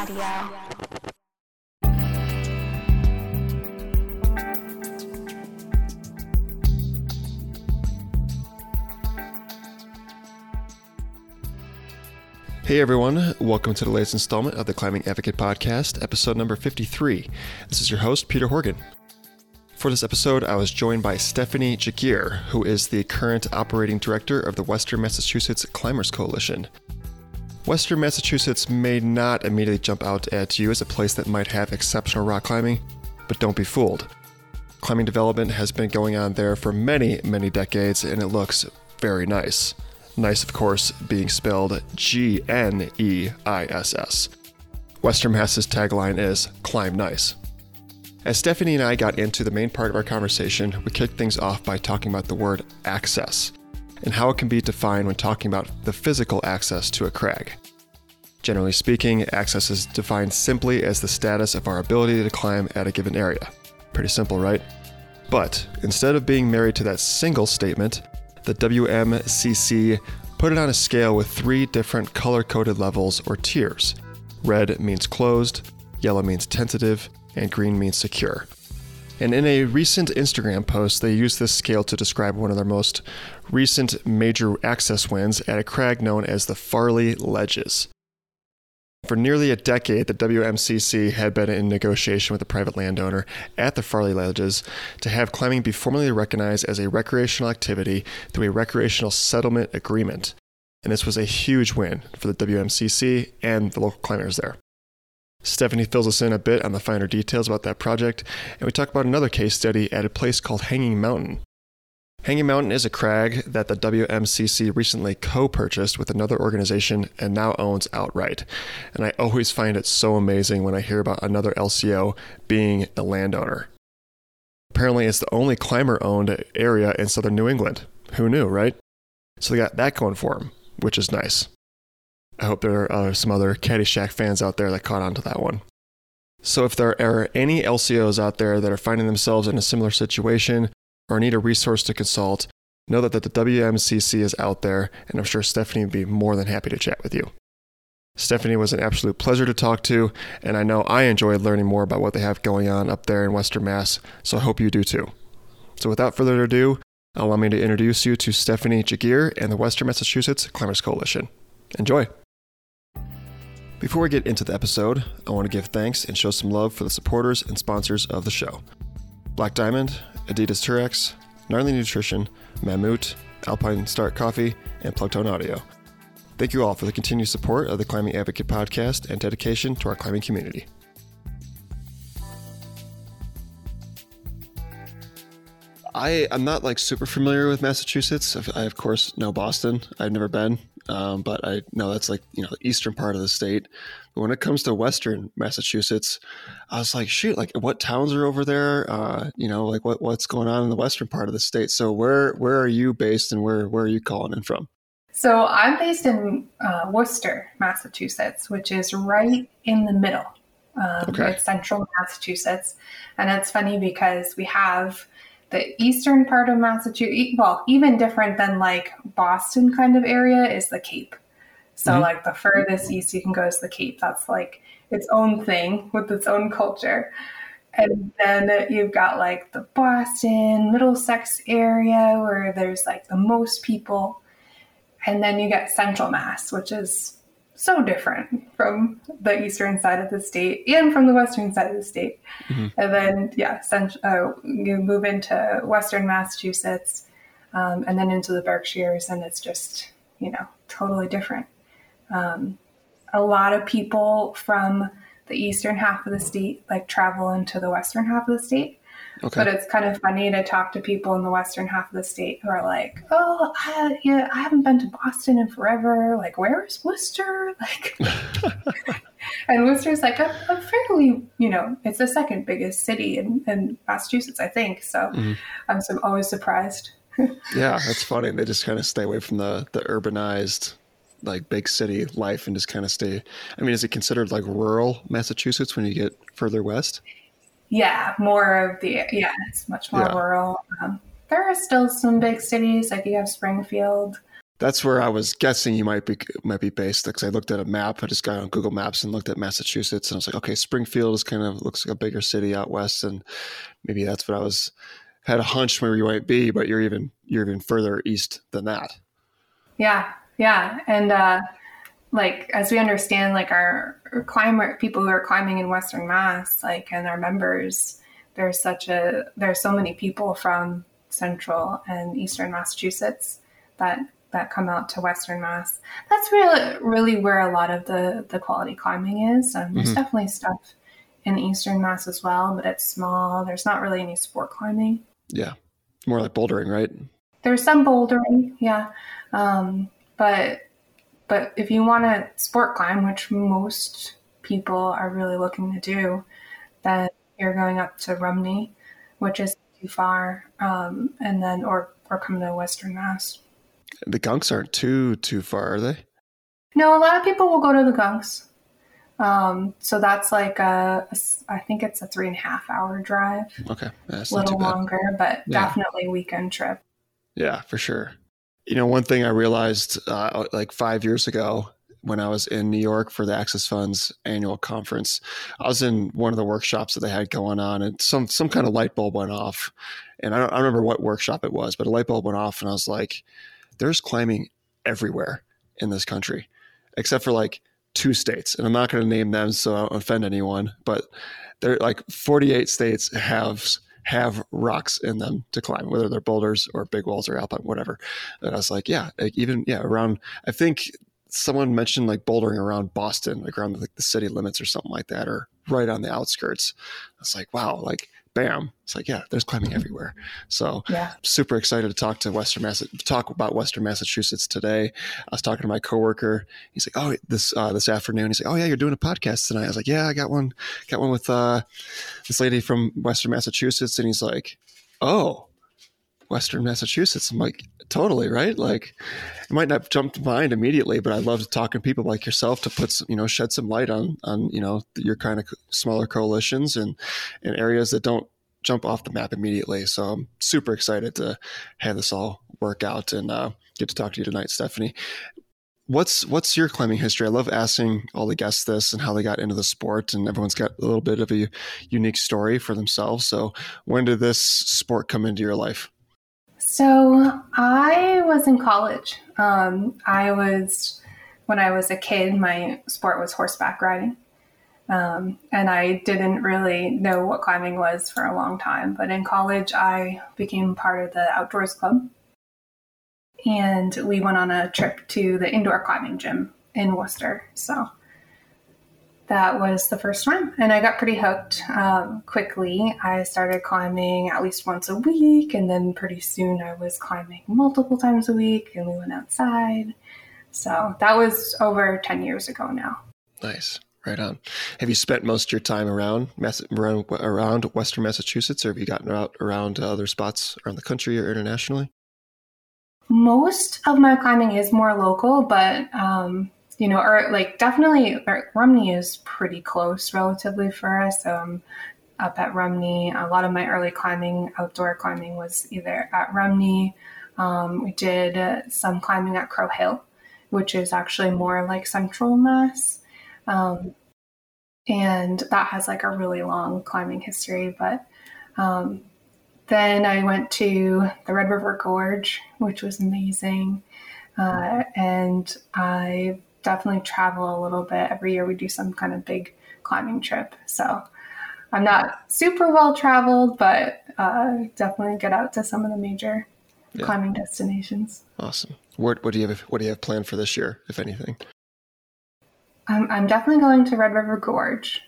Audio. Hey everyone, welcome to the latest installment of the Climbing Advocate Podcast, episode number 53. This is your host, Peter Horgan. For this episode, I was joined by Stephanie Giguere, who is the current operating director of the Western Massachusetts Climbers Coalition. Western Massachusetts may not immediately jump out at you as a place that might have exceptional rock climbing, but don't be fooled. Climbing development has been going on there for many, many decades, and it looks very nice. Nice, of course, being spelled G N E I S S. Western Mass's tagline is Climb Gneiss. As Stephanie and I got into the main part of our conversation, we kicked things off by talking about the word access and how it can be defined when talking about the physical access to a crag. Generally speaking, access is defined simply as the status of our ability to climb at a given area. Pretty simple, right? But instead of being married to that single statement, the WMCC put it on a scale with three different color coded levels or tiers. Red means closed, yellow means tentative, and green means secure. And in a recent Instagram post, they used this scale to describe one of their most recent major access wins at a crag known as the Farley Ledges. For nearly a decade, the WMCC had been in negotiation with a private landowner at the Farley Ledges to have climbing be formally recognized as a recreational activity through a recreational settlement agreement. And this was a huge win for the WMCC and the local climbers there. Stephanie fills us in a bit on the finer details about that project, and we talk about another case study at a place called Hanging Mountain, Hanging Mountain is a crag that the WMCC recently co purchased with another organization and now owns outright. And I always find it so amazing when I hear about another LCO being a landowner. Apparently, it's the only climber owned area in southern New England. Who knew, right? So they got that going for them, which is nice. I hope there are some other Caddyshack fans out there that caught on to that one. So, if there are any LCOs out there that are finding themselves in a similar situation, or need a resource to consult, know that the WMCC is out there, and I'm sure Stephanie would be more than happy to chat with you. Stephanie was an absolute pleasure to talk to, and I know I enjoyed learning more about what they have going on up there in Western Mass, so I hope you do too. So without further ado, allow me to introduce you to Stephanie Giguere and the Western Massachusetts Climbers Coalition. Enjoy! Before we get into the episode, I want to give thanks and show some love for the supporters and sponsors of the show. Black Diamond, Adidas Terrex, Gnarly Nutrition, Mammut, Alpine Start Coffee, and Plugtone Audio. Thank you all for the continued support of the Climbing Advocate podcast and dedication to our climbing community. I, I'm not like super familiar with Massachusetts. I, of course, know Boston. I've never been, um, but I know that's like you know the eastern part of the state. But when it comes to Western Massachusetts, I was like, shoot, like what towns are over there? Uh, you know, like what what's going on in the western part of the state. So where where are you based, and where where are you calling in from? So I'm based in uh, Worcester, Massachusetts, which is right in the middle. Um, okay. It's central Massachusetts, and it's funny because we have the eastern part of Massachusetts, well, even different than like Boston kind of area is the Cape. So mm-hmm. like the furthest east you can go is the Cape. That's like its own thing with its own culture. And then you've got like the Boston, Middlesex area where there's like the most people. And then you get Central Mass, which is so different from the eastern side of the state and from the western side of the state. Mm-hmm. And then, yeah, cent- uh, you move into western Massachusetts um, and then into the Berkshires, and it's just, you know, totally different. Um, a lot of people from the eastern half of the state like travel into the western half of the state Okay. But it's kind of funny to talk to people in the western half of the state who are like, "Oh, I, yeah, I haven't been to Boston in forever. Like, where is Worcester? Like, and Worcester's like a, a, fairly, you know, it's the second biggest city in, in Massachusetts, I think. So mm-hmm. I'm so, always surprised. yeah, that's funny. They just kind of stay away from the the urbanized like big city life and just kind of stay. I mean, is it considered like rural Massachusetts when you get further west? Yeah, more of the yeah, it's much more yeah. rural. Um, there are still some big cities like you have Springfield, That's where I was guessing you might be might be based because I looked at a map. I just got on Google Maps and looked at Massachusetts, and I was like, okay, Springfield is kind of looks like a bigger city out west, and maybe that's what I was had a hunch where you might be, but you're even you're even further east than that. Yeah, yeah, and uh, like as we understand, like our, our climber people who are climbing in Western Mass, like and our members, there's such a there's so many people from Central and Eastern Massachusetts that that come out to Western Mass. That's really really where a lot of the the quality climbing is. Um, there's mm-hmm. definitely stuff in Eastern Mass as well, but it's small. There's not really any sport climbing. Yeah, more like bouldering, right? There's some bouldering, yeah, um, but but if you want to sport climb, which most people are really looking to do, then you're going up to Rumney, which is too far, um, and then or or come to Western Mass. The gunks aren't too too far, are they? No, a lot of people will go to the gunks. Um, so that's like a, I think it's a three and a half hour drive. Okay, yeah, a little longer, but yeah. definitely weekend trip. Yeah, for sure. You know, one thing I realized uh, like five years ago when I was in New York for the Access Funds annual conference, I was in one of the workshops that they had going on, and some some kind of light bulb went off, and I don't, I don't remember what workshop it was, but a light bulb went off, and I was like, "There's climbing everywhere in this country, except for like two states, and I'm not going to name them so I don't offend anyone, but they're like 48 states have have rocks in them to climb, whether they're boulders or big walls or alpine, whatever. And I was like, yeah, like even yeah, around. I think someone mentioned like bouldering around Boston, like around like the city limits or something like that, or right on the outskirts. I was like, wow, like bam. It's like, yeah, there's climbing everywhere. So yeah. super excited to talk to Western Mass talk about Western Massachusetts today. I was talking to my coworker. He's like, oh, this uh, this afternoon. He's like, oh yeah, you're doing a podcast tonight. I was like, yeah, I got one, got one with uh, this lady from Western Massachusetts. And he's like, oh, Western Massachusetts. I'm like, totally, right? Like, it might not jump to mind immediately, but I love talking to people like yourself to put, some, you know, shed some light on, on, you know, your kind of smaller coalitions and, and areas that don't jump off the map immediately. So I'm super excited to have this all work out and uh, get to talk to you tonight, Stephanie. What's what's your climbing history? I love asking all the guests this and how they got into the sport, and everyone's got a little bit of a unique story for themselves. So, when did this sport come into your life? So I was in college. Um, I was, when I was a kid, my sport was horseback riding. Um, and I didn't really know what climbing was for a long time. But in college, I became part of the outdoors club. And we went on a trip to the indoor climbing gym in Worcester. So that was the first time. And I got pretty hooked um, quickly. I started climbing at least once a week, and then pretty soon I was climbing multiple times a week, and we went outside. So that was over 10 years ago now. Nice. Right on. Have you spent most of your time around around, around Western Massachusetts, or have you gotten out around other spots around the country or internationally? Most of my climbing is more local, but um, you know, or like definitely Rumney is pretty close relatively for us. Um, up at Rumney, a lot of my early climbing, outdoor climbing, was either at Rumney. Um, we did uh, some climbing at Crow Hill, which is actually more like Central Mass. Um, and that has like a really long climbing history. But um, then I went to the Red River Gorge, which was amazing. Uh, and I definitely travel a little bit. Every year we do some kind of big climbing trip. So I'm not super well traveled, but uh, definitely get out to some of the major yeah. climbing destinations. Awesome. What, what do you have? What do you have planned for this year, if anything? I'm, I'm definitely going to Red River Gorge,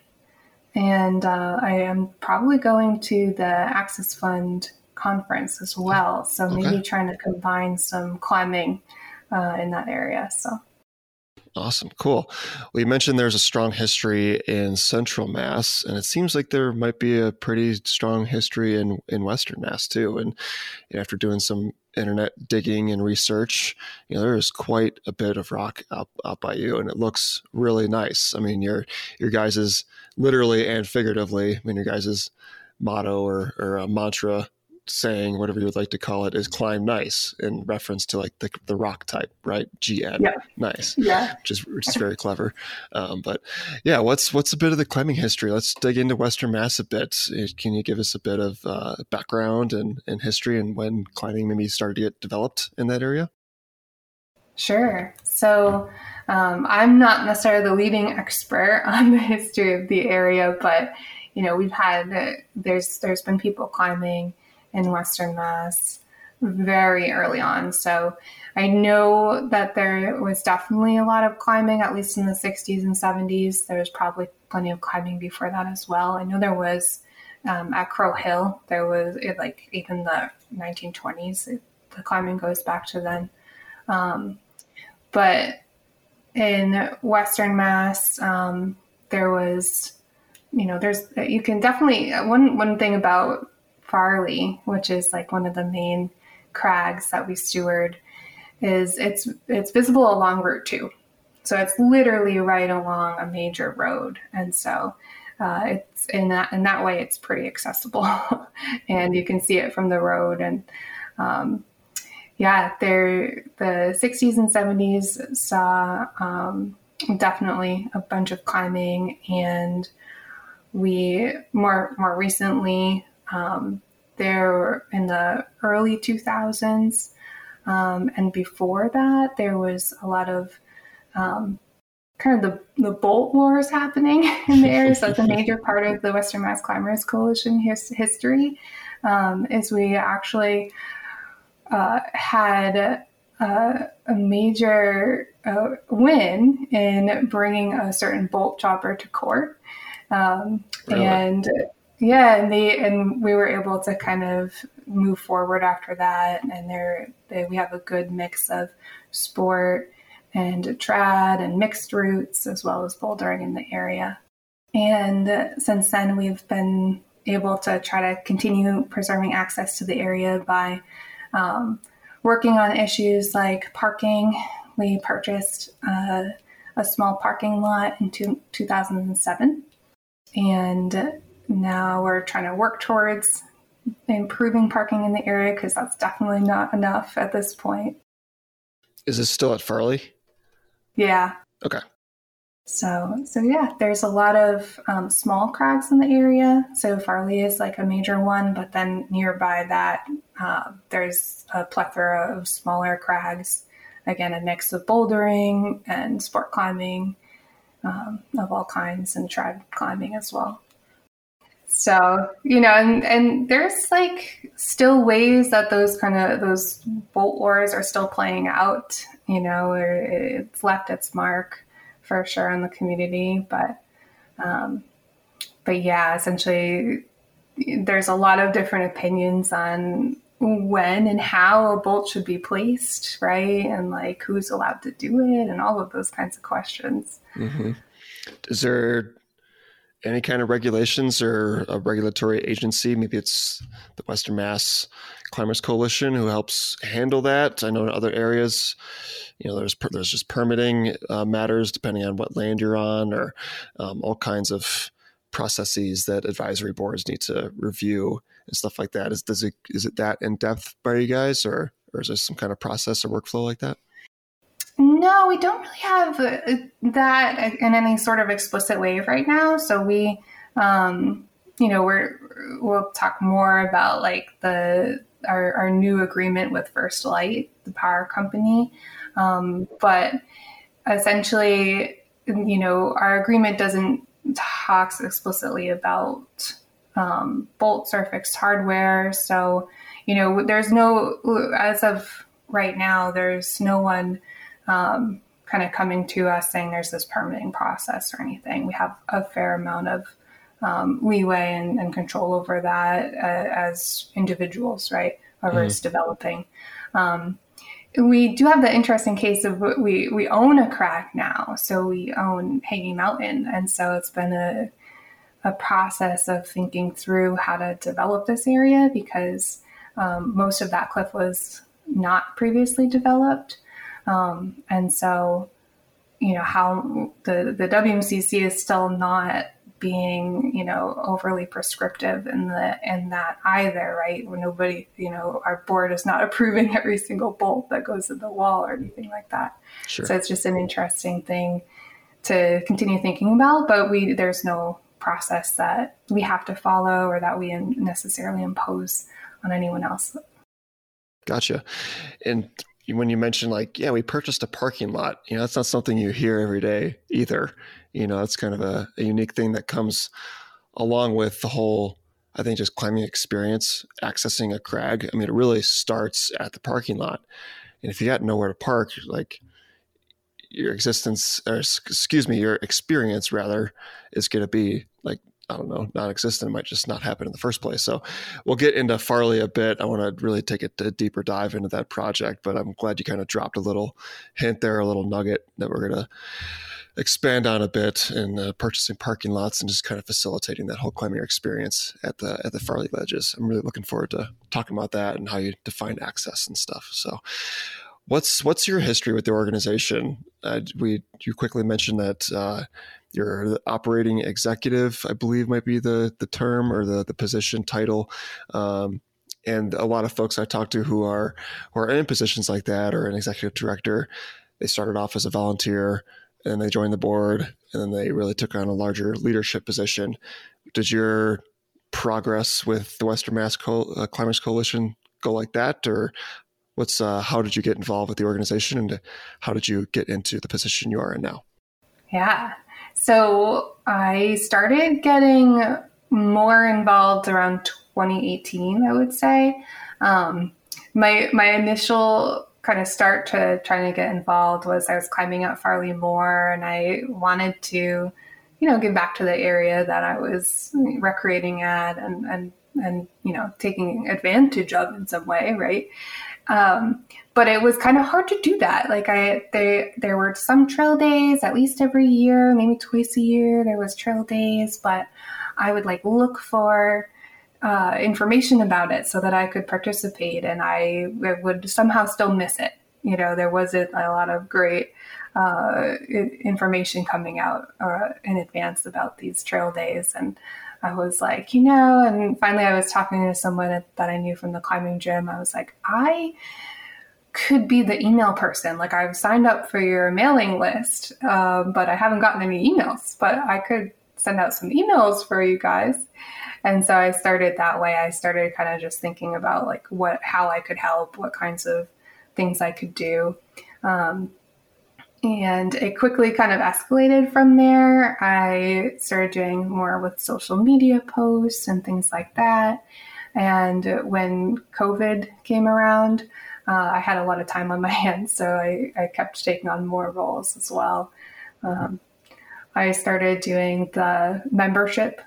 and uh, I am probably going to the Access Fund conference as well. So okay. maybe trying to combine some climbing uh, in that area. So Awesome. Cool. Well, you mentioned there's a strong history in Central Mass, and it seems like there might be a pretty strong history in, in Western Mass too. And after doing some internet digging and research, you know, there is quite a bit of rock out, out by you, and it looks really nice. I mean, your your guys is literally and figuratively, I mean, your guys's motto or, or uh, mantra saying, whatever you would like to call it, is climb nice in reference to like the, the rock type, right? GN, yeah. nice, yeah, which is which is very clever. Um, but yeah, what's what's a bit of the climbing history? Let's dig into Western Mass a bit. Eh, can you give us a bit of uh, background and, and history and when climbing maybe started to get developed in that area? Sure. So um, I'm not necessarily the leading expert on the history of the area, but you know we've had uh, there's there's been people climbing in Western Mass very early on. So I know that there was definitely a lot of climbing, at least in the 60s and 70s. There was probably plenty of climbing before that as well. I know there was um, at Crow Hill, there was it, like even the 1920s, it, the climbing goes back to then. Um, but in Western Mass, um, there was, you know, there's you can definitely one one thing about Farley, which is like one of the main crags that we steward, is it's it's visible along Route Two, so it's literally right along a major road, and so uh, it's in that in that way it's pretty accessible, and you can see it from the road, and um, yeah, there the 60s and 70s saw um, definitely a bunch of climbing, and we more more recently um, there in the early 2000s um, and before that there was a lot of um, kind of the, the bolt wars happening in the area so that's a major part of the western mass climbers coalition his, history um, is we actually uh, had a major uh, win in bringing a certain bolt chopper to court um, really? and yeah, and they and we were able to kind of move forward after that, and they, we have a good mix of sport and trad and mixed routes as well as bouldering in the area. And since then, we've been able to try to continue preserving access to the area by um, working on issues like parking. We purchased uh, a small parking lot in two, 2007 and now we're trying to work towards improving parking in the area because that's definitely not enough at this point. Is this still at Farley? Yeah. Okay. So, so yeah, there's a lot of um, small crags in the area. So Farley is like a major one, but then nearby that, uh, there's a plethora of smaller crags. Again, a mix of bouldering and sport climbing um, of all kinds, and trad climbing as well. So, you know, and, and there's like still ways that those kind of those bolt wars are still playing out, you know, it's left its mark for sure in the community. But, um, but yeah, essentially there's a lot of different opinions on when and how a bolt should be placed, right? And like who's allowed to do it and all of those kinds of questions. Mm-hmm. Is there any kind of regulations or a regulatory agency. Maybe it's the Western Mass Climbers Coalition who helps handle that. I know in other areas, you know, there's there's just permitting uh, matters depending on what land you're on, or um, all kinds of processes that advisory boards need to review and stuff like that. Is does it is it that in depth by you guys, or or is there some kind of process or workflow like that? No, we don't really have uh, that in any sort of explicit way right now. So we, um, you know, we're we'll talk more about like the our, our new agreement with First Light, the power company, um, but essentially, you know, our agreement doesn't talk explicitly about um, bolts or fixed hardware. So, you know, there's no as of right now, there's no one um, kind of coming to us saying there's this permitting process or anything. We have a fair amount of um, leeway and, and, control over that uh, as individuals, right? Whoever mm. developing. Um, we do have the interesting case of we we own a crag now, so we own Hanging Mountain, and so it's been a a process of thinking through how to develop this area because um, most of that cliff was not previously developed. Um, and so, you know, how the, the WMCC is still not being, you know, overly prescriptive in the in that either, right? Where nobody, you know, our board is not approving every single bolt that goes in the wall or anything like that. Sure. So it's just an interesting thing to continue thinking about, but we there's no process that we have to follow or that we necessarily impose on anyone else. Gotcha. And when you mentioned like, yeah, we purchased a parking lot, you know, that's not something you hear every day either. You know, it's kind of a, a unique thing that comes along with the whole, I think, just climbing experience, accessing a crag. I mean, it really starts at the parking lot. And if you got nowhere to park, like your existence, or excuse me, your experience rather, is going to be like I don't know, non-existent. It might just not happen in the first place. So we'll get into Farley a bit. I want to really take a, deeper dive into that project, but I'm glad you kind of dropped a little hint there, a little nugget that we're going to expand on a bit in uh, purchasing parking lots and just kind of facilitating that whole climbing experience at the at the Farley ledges. I'm really looking forward to talking about that and how you define access and stuff. So, what's what's your history with the organization? Uh, we you quickly mentioned that uh, you're the operating executive, I believe might be the the term or the the position title. Um, and a lot of folks I talk to who are who are in positions like that or an executive director, they started off as a volunteer and they joined the board and then they really took on a larger leadership position. Did your progress with the Western Mass Co- uh, Climbers Coalition go like that, or what's uh, how did you get involved with the organization and how did you get into the position you are in now? Yeah, so I started getting more involved around 2018, I would say. Um, my my initial kind of start to trying to get involved was I was climbing up Farley Moor and I wanted to, you know, give back to the area that I was recreating at and and and you know taking advantage of in some way, right? Um, but it was kind of hard to do that. Like I, they, there were some trail days at least every year, maybe twice a year. There was trail days, but I would like look for uh, information about it so that I could participate, and I would somehow still miss it. You know, there wasn't a lot of great uh, information coming out uh, in advance about these trail days, and I was like, you know, and finally I was talking to someone that I knew from the climbing gym. I was like, I could be the email person. Like I've signed up for your mailing list, um, but I haven't gotten any emails. But I could send out some emails for you guys. And so I started that way. I started kind of just thinking about like what, how I could help, what kinds of things I could do. Um, and it quickly kind of escalated from there. I started doing more with social media posts and things like that. And when COVID came around, uh, I had a lot of time on my hands, so I, I kept taking on more roles as well. Um, I started doing the membership,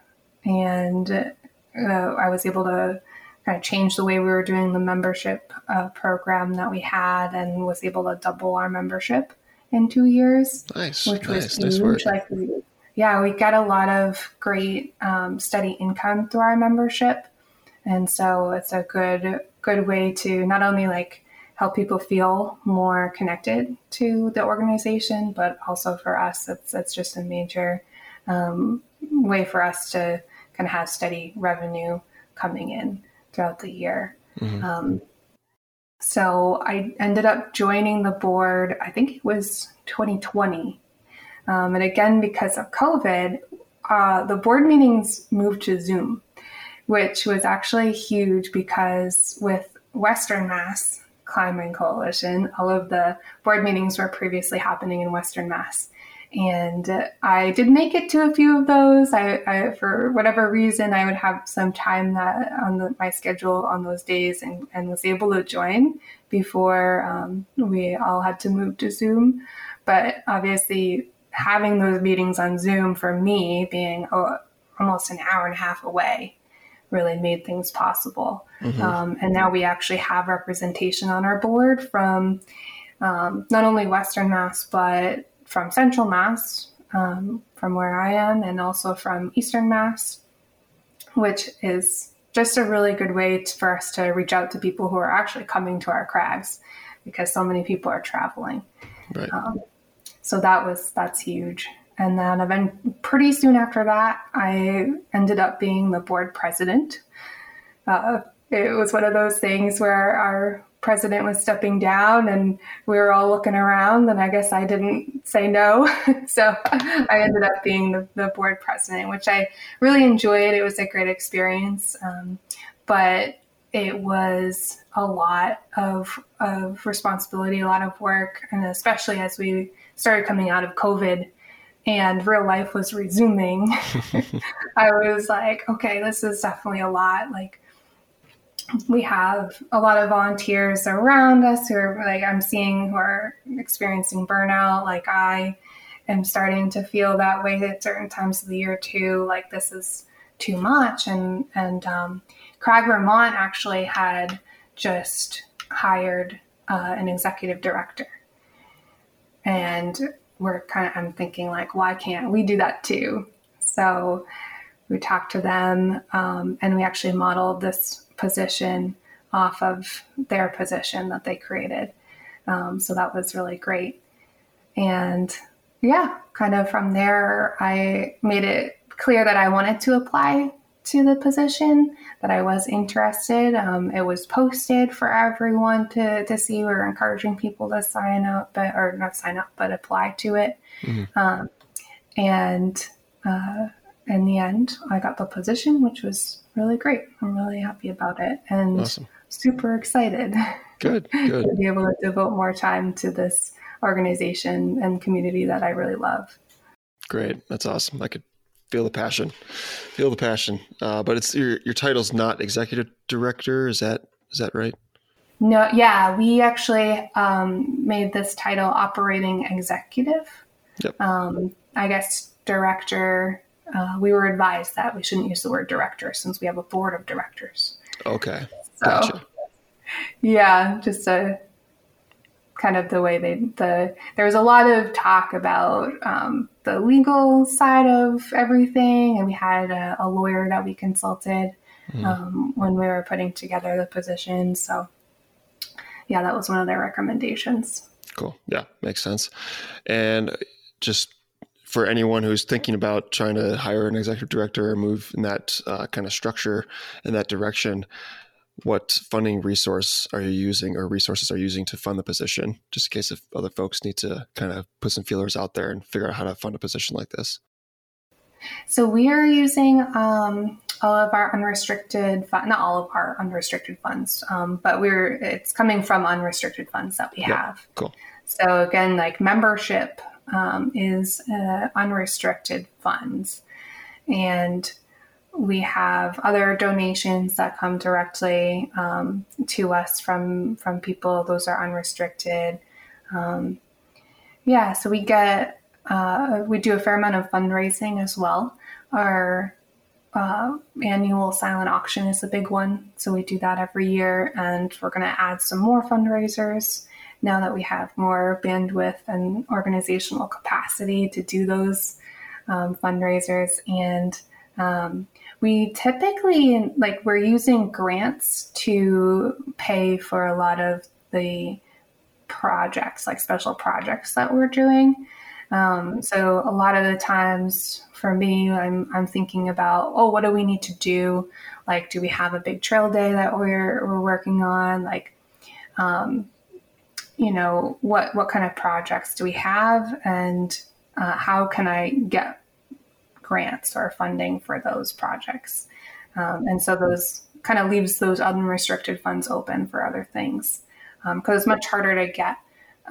and uh, I was able to kind of change the way we were doing the membership uh, program that we had, and was able to double our membership in two years. Nice, which nice, was huge. Nice like, yeah, we got a lot of great um, steady income through our membership, and so it's a good good way to not only like help people feel more connected to the organization, but also for us, it's it's just a major um, way for us to kind of have steady revenue coming in throughout the year. Mm-hmm. Um, so I ended up joining the board, I think it was 2020. Um, and again, because of COVID, uh, the board meetings moved to Zoom, which was actually huge because with Western Mass Climbing Coalition, all of the board meetings were previously happening in Western Mass and I did make it to a few of those. I, I for whatever reason, I would have some time that on the, my schedule on those days, and, and was able to join before um, we all had to move to Zoom. But obviously, having those meetings on Zoom for me, being oh, almost an hour and a half away, really made things possible. Mm-hmm. Um, and now we actually have representation on our board from um, not only Western Mass, but from Central Mass, um, from where I am, and also from Eastern Mass, which is just a really good way to, for us to reach out to people who are actually coming to our crags because so many people are traveling. Right. Um, so that was that's huge. And then been pretty soon after that, I ended up being the board president. Uh, it was one of those things where our president was stepping down and we were all looking around and i guess i didn't say no. So i ended up being the, the, board president which i really enjoyed. It was a great experience. Um, but it was a lot of, of responsibility a lot of work. And especially as we started coming out of covid and real life was resuming i was like okay this is definitely a lot like we have a lot of volunteers around us who are like I'm seeing who are experiencing burnout. Like I am starting to feel that way at certain times of the year too. Like this is too much. And and um, CRAG Vermont actually had just hired uh, an executive director, and we're kind of I'm thinking like, why can't we do that too? So we talked to them, um, and we actually modeled this position off of their position that they created. Um, so that was really great. And yeah, kind of from there, I made it clear that I wanted to apply to the position, that I was interested. Um, it was posted for everyone to, to see. We were encouraging people to sign up, but, or not sign up, but apply to it. Mm-hmm. Um, and uh, in the end, I got the position, which was really great. I'm really happy about it and awesome. super excited. Good, good. to be able to devote more time to this organization and community that I really love. Great. That's awesome. I could feel the passion, feel the passion. Uh, but it's your, your title's not executive director. Is that, is that right? No, yeah, we actually um, made this title operating executive. Yep. Um, I guess director uh, we were advised that we shouldn't use the word director since we have a board of directors. Okay. So, gotcha. yeah, just a kind of the way they the there was a lot of talk about um, the legal side of everything, and we had a, a lawyer that we consulted mm. um, when we were putting together the position. So, yeah, that was one of their recommendations. Cool. Yeah, makes sense. And just for anyone who's thinking about trying to hire an executive director or move in that uh, kind of structure in that direction, what funding resource are you using or resources are you using to fund the position, just in case if other folks need to kind of put some feelers out there and figure out how to fund a position like this? So we are using um, all of our unrestricted, fund, not all of our unrestricted funds, um, but we're it's coming from unrestricted funds that we have. Cool. So again, like membership um, is uh, unrestricted funds. And we have other donations that come directly um, to us from from people. Those are unrestricted. Um, yeah, so we get uh, we do a fair amount of fundraising as well. Our uh, annual silent auction is a big one, so we do that every year, and we're going to add some more fundraisers now that we have more bandwidth and organizational capacity to do those um, fundraisers. And um, we typically, like, we're using grants to pay for a lot of the projects, like special projects that we're doing. Um, so a lot of the times for me, I'm, I'm thinking about, oh, what do we need to do? Like, do we have a big trail day that we're, we're working on? Like, um, you know what what kind of projects do we have and uh, how can i get grants or funding for those projects. Um, and so those kind of leaves those unrestricted funds open for other things. Because um, it's much harder to get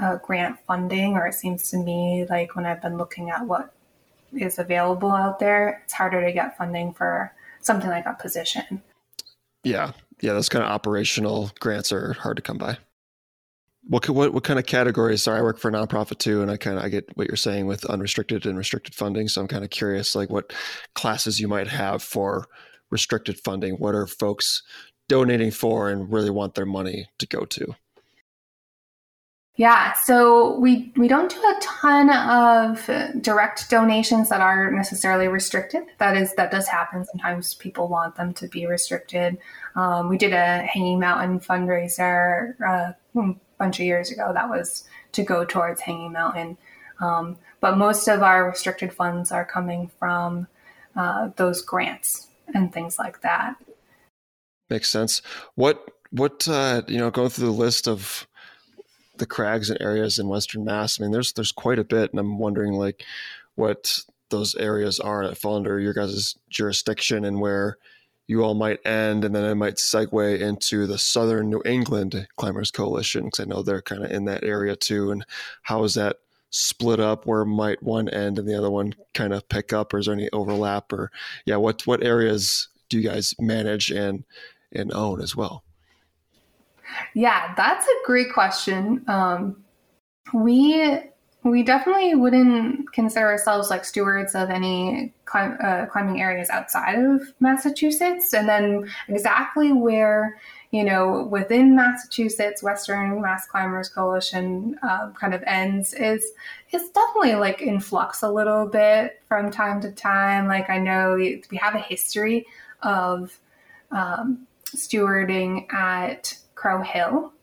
uh, grant funding or it seems to me like when i've been looking at what is available out there it's harder to get funding for something like a position. Yeah. Yeah those kind of operational grants are hard to come by what what what kind of categories? Sorry, I work for a nonprofit too, and I kind of I get what you're saying with unrestricted and restricted funding. So I'm kind of curious, like what classes you might have for restricted funding. What are folks donating for and really want their money to go to? Yeah, so we we don't do a ton of direct donations that are necessarily restricted. That is that does happen. Sometimes people want them to be restricted. Um, we did a Hanging Mountain fundraiser uh, bunch of years ago that was to go towards Hanging Mountain. Um, but most of our restricted funds are coming from uh, those grants and things like that. Makes sense. What what uh, you know, going through the list of the crags and areas in Western Mass. I mean, there's there's quite a bit, and I'm wondering like what those areas are that fall under your guys' jurisdiction and where you all might end, and then I might segue into the Southern New England Climbers Coalition because I know they're kind of in that area too. And how is that split up? Where might one end and the other one kind of pick up, or is there any overlap? Or yeah, what what areas do you guys manage and and own as well? Yeah, that's a great question. Um, we we definitely wouldn't consider ourselves like stewards of any clim- uh, climbing areas outside of Massachusetts, and then exactly where you know within Massachusetts, Western Mass Climbers Coalition uh, kind of ends is is definitely like in flux a little bit from time to time. Like I know we have a history of um, stewarding at Crow Hill,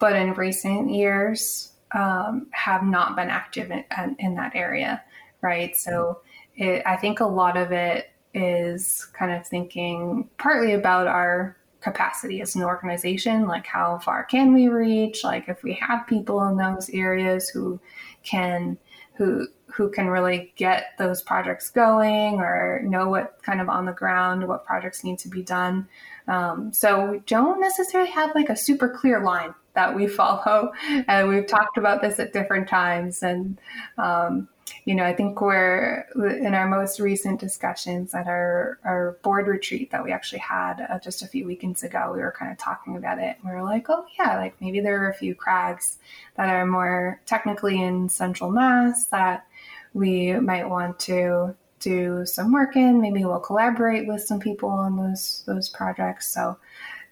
but in recent years um, have not been active in, in, that area, right? So it, I think a lot of it is kind of thinking partly about our capacity as an organization, like how far can we reach? Like if we have people in those areas who can who who can really get those projects going or know what kind of on the ground what projects need to be done um, so we don't necessarily have like a super clear line that we follow. And we've talked about this at different times. And, um, you know, I think we're in our most recent discussions at our, our board retreat that we actually had uh, just a few weekends ago, we were kind of talking about it. We were like, oh, yeah, like maybe there are a few crags that are more technically in central mass that we might want to do some work in. Maybe we'll collaborate with some people on those those projects. So,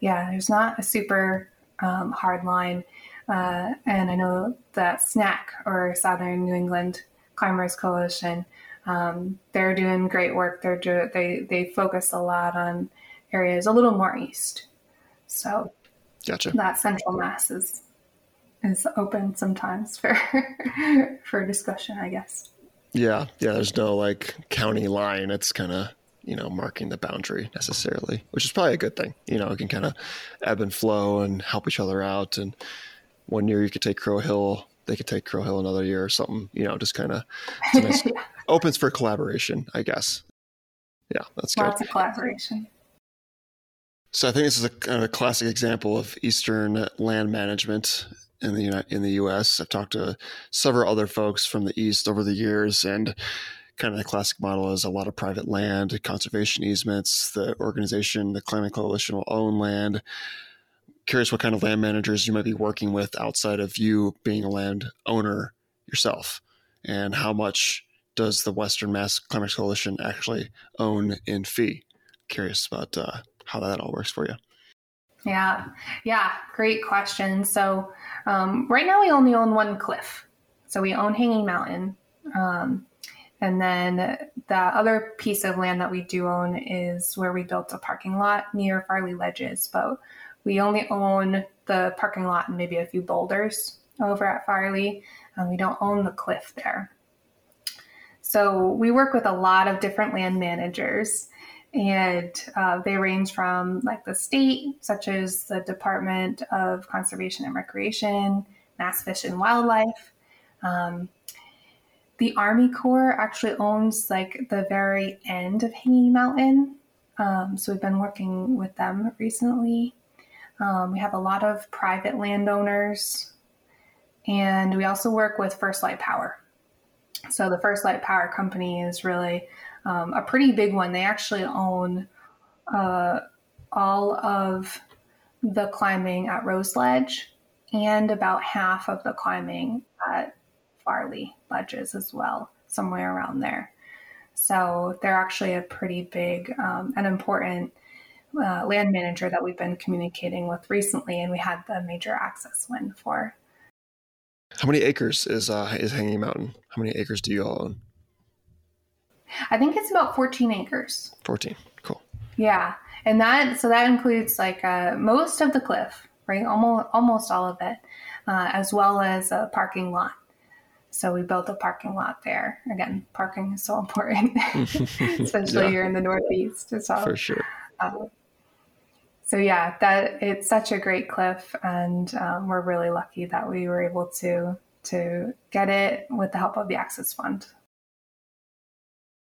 yeah, there's not a super um, hard line. Uh, and I know that SNAC or Southern New England Climbers Coalition, um, they're doing great work. They're do- they they focus a lot on areas a little more east. So, gotcha. That central mass is is open sometimes for for discussion, I guess. Yeah, yeah. There's no like county line. It's kind of you know marking the boundary necessarily, which is probably a good thing. You know, it can kind of ebb and flow and help each other out. And one year you could take Crow Hill, they could take Crow Hill another year or something. You know, just kind of nice, opens for collaboration, I guess. Yeah, that's good. Lots of collaboration. So I think this is a, kind of a classic example of Eastern land management in the in the U.S. I've talked to several other folks from the East over the years, and kind of the classic model is a lot of private land, conservation easements. The organization, the Climbers Coalition, will own land. Curious what kind of land managers you might be working with outside of you being a land owner yourself, and how much does the Western Mass Climbers Coalition actually own in fee? Curious about uh, how that all works for you. Yeah, yeah, great question. So um, right now, we only own one cliff. So we own Hanging Mountain. Um, and then the other piece of land that we do own is where we built a parking lot near Farley Ledges. But we only own the parking lot and maybe a few boulders over at Farley. And we don't own the cliff there. So we work with a lot of different land managers and uh, they range from like the state, such as the Department of Conservation and Recreation, Mass Fish and Wildlife. Um, the Army Corps actually owns like the very end of Hanging Mountain, um, so we've been working with them recently. Um, we have a lot of private landowners, and we also work with First Light Power. So the First Light Power Company is really um, a pretty big one. They actually own uh, all of the climbing at Rose Ledge and about half of the climbing at Farley Ledges as well, somewhere around there. So they're actually a pretty big um, and important uh, land manager that we've been communicating with recently, and we had the major access win for. How many acres is uh, is Hanging Mountain? How many acres do you all own? I think it's about 14 acres. 14. Cool. Yeah. And that, so that includes like uh, most of the cliff, right? Almost, almost all of it, uh, as well as a parking lot. So we built a parking lot there. Again, parking is so important, especially yeah. here in the Northeast. So, For sure. Um, so yeah, that it's such a great cliff, and um, we're really lucky that we were able to to get it with the help of the Access Fund.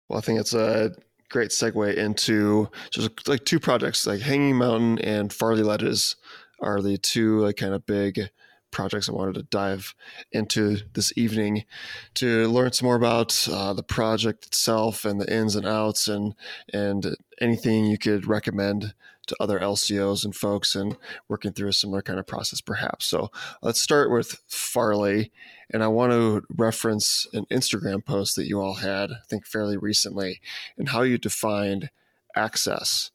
Well, I think it's a great segue into just like two projects, like Hanging Mountain and Farley Ledges, are the two like kind of big projects I wanted to dive into this evening to learn some more about uh, the project itself and the ins and outs and and anything you could recommend to other LCOs and folks and working through a similar kind of process perhaps. So let's start with Farley and I want to reference an Instagram post that you all had I think fairly recently and how you defined access.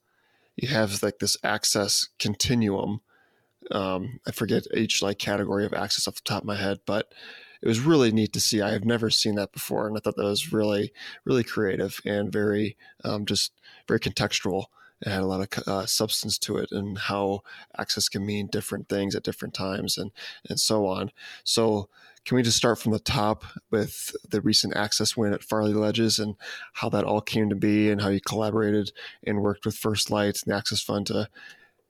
You have like this access continuum um, I forget each like category of access off the top of my head, but it was really neat to see. I have never seen that before, and I thought that was really, really creative and very, um, just very contextual. It had a lot of uh, substance to it, and how access can mean different things at different times, and and so on. So, can we just start from the top with the recent access win at Farley Ledges and how that all came to be, and how you collaborated and worked with First Light and the Access Fund to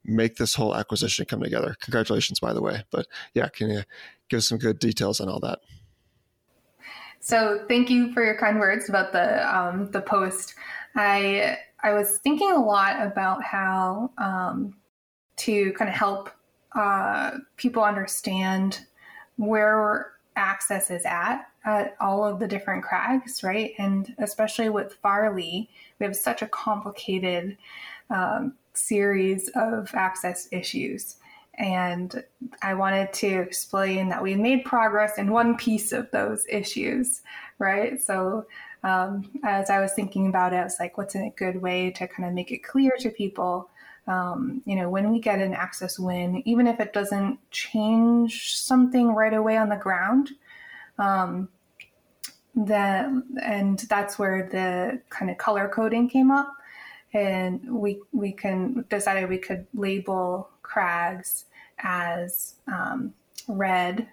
make this whole acquisition come together. Congratulations, by the way. But yeah, can you give some good details on all that? So thank you for your kind words about the um, the post. I I was thinking a lot about how um, to kind of help uh, people understand where access is at at all of the different crags, right? And especially with Farley, we have such a complicated um, series of access issues. And I wanted to explain that we made progress in one piece of those issues, right? So, um, as I was thinking about it, I was like, what's a good way to kind of make it clear to people? Um, you know, when we get an access win, even if it doesn't change something right away on the ground, um, that and that's where the kind of color coding came up and we we can decided we could label crags as um, red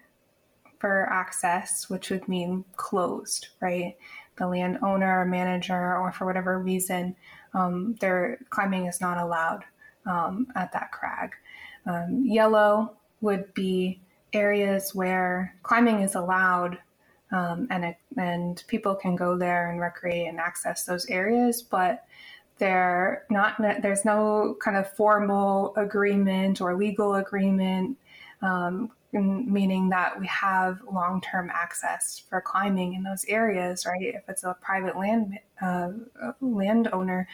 for access, which would mean closed, right? The landowner or manager, or for whatever reason, um, their climbing is not allowed um, at that crag. Um, yellow would be areas where climbing is allowed um, and it, and people can go there and recreate and access those areas, but they're not there's no kind of formal agreement or legal agreement um, meaning that we have long-term access for climbing in those areas right if it's a private land uh, landowner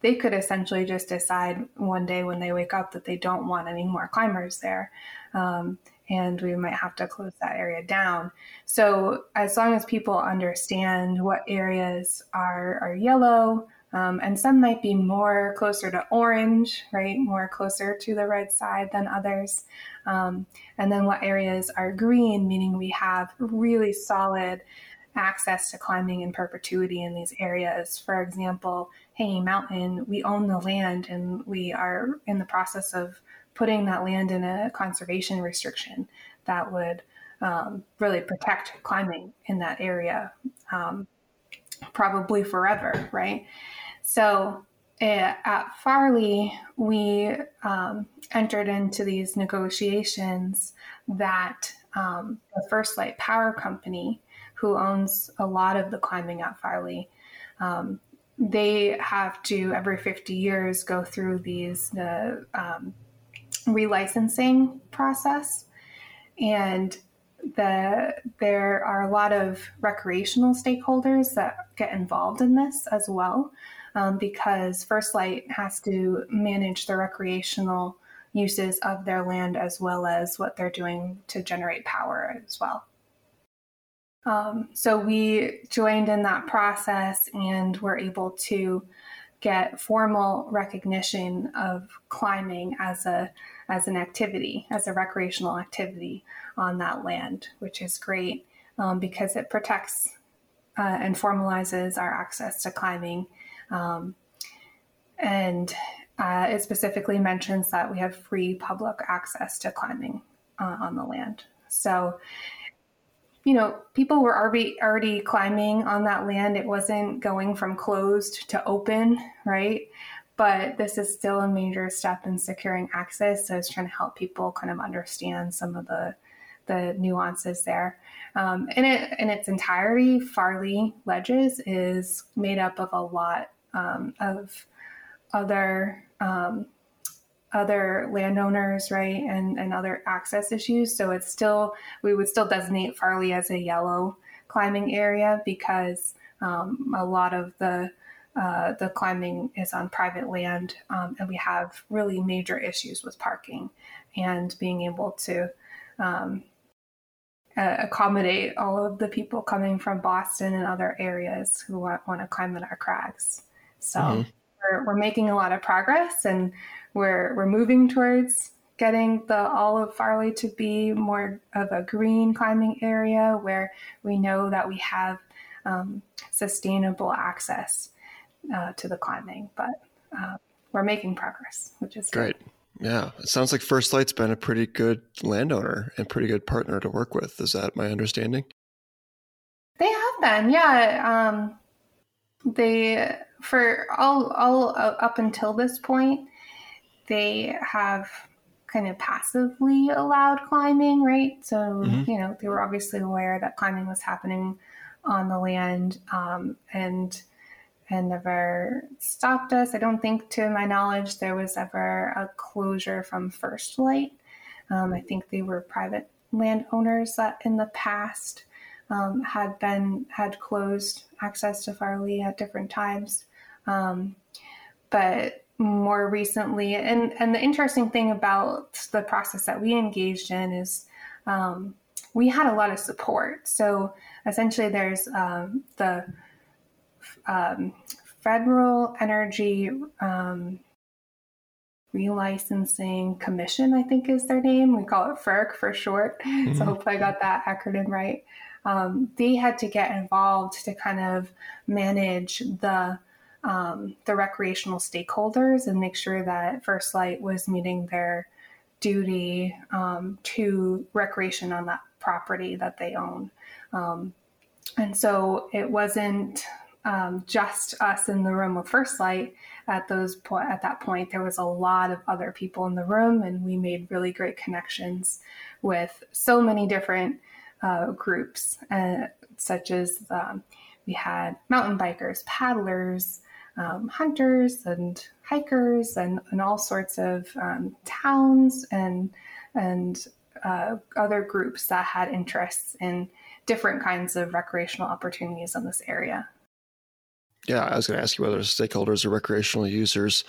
they could essentially just decide one day when they wake up that they don't want any more climbers there um, and we might have to close that area down. So as long as people understand what areas are, are yellow, um, and some might be more closer to orange, right? More closer to the red side than others. Um, and then what areas are green, meaning we have really solid access to climbing in perpetuity in these areas. For example, Hanging Mountain, we own the land and we are in the process of putting that land in a conservation restriction that would um, really protect climbing in that area, um, probably forever, right? So eh, at Farley, we um, entered into these negotiations that um, the First Light Power Company, who owns a lot of the climbing at Farley, um, they have to every 50 years go through these the um, relicensing process, and the there are a lot of recreational stakeholders that get involved in this as well um, because First Light has to manage the recreational uses of their land as well as what they're doing to generate power as well. Um, so we joined in that process and were able to get formal recognition of climbing as a as an activity, as a recreational activity on that land, which is great um, because it protects uh, and formalizes our access to climbing um, and uh, it specifically mentions that we have free public access to climbing uh, on the land. So you know, people were already already climbing on that land. It wasn't going from closed to open, right? But this is still a major step in securing access. So it's trying to help people kind of understand some of the the nuances there. Um, in it in its entirety, Farley Ledges is made up of a lot um, of other um, other landowners, right, and, and other access issues. So it's still, we would still designate Farley as a yellow climbing area because um, a lot of the uh, the climbing is on private land, um, and we have really major issues with parking and being able to uh, accommodate all of the people coming from Boston and other areas who want, want to climb in our crags. So mm-hmm. we're, we're making a lot of progress, and we're we're moving towards getting the all of Farley to be more of a green climbing area where we know that we have um, sustainable access uh, to the climbing. But uh, we're making progress, which is great. Good. Yeah, it sounds like First Light's been a pretty good landowner and pretty good partner to work with. Is that my understanding? They have been, yeah. Um, they for all all uh, up until this point, they have kind of passively allowed climbing, right? So, mm-hmm. you know, they were obviously aware that climbing was happening on the land um, and and never stopped us. I don't think, to my knowledge, there was ever a closure from First Light. Um, I think they were private landowners that in the past um, had been had closed access to Farley at different times. Um, but more recently. And, and the interesting thing about the process that we engaged in is um, we had a lot of support. So essentially, there's um, the um, Federal Energy um, Relicensing Commission, I think is their name. We call it FERC for short. Mm-hmm. So hopefully, I got that acronym right. Um, they had to get involved to kind of manage the um, the recreational stakeholders and make sure that First Light was meeting their duty um, to recreation on that property that they own. Um, and so it wasn't um, just us in the room with First Light at those po- at that point. There was a lot of other people in the room, and we made really great connections with so many different uh, groups, uh, such as um, we had mountain bikers, paddlers, um, hunters and hikers and, and all sorts of um, towns and and uh, other groups that had interests in different kinds of recreational opportunities in this area. Yeah, I was going to ask you whether stakeholders or recreational users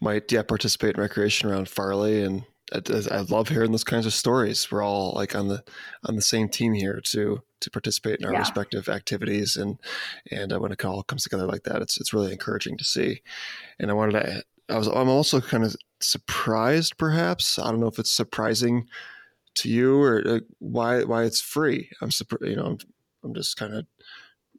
might yeah participate in recreation around Farley and I, I, love hearing those kinds of stories. We're all like on the on the same team here to to participate in our yeah. respective activities, and and uh, when it all comes together like that, it's it's really encouraging to see. And I wanted to, I was I'm also kind of surprised, perhaps I don't know if it's surprising to you or uh, why why it's free. I'm surprised, you know, I'm, I'm just kind of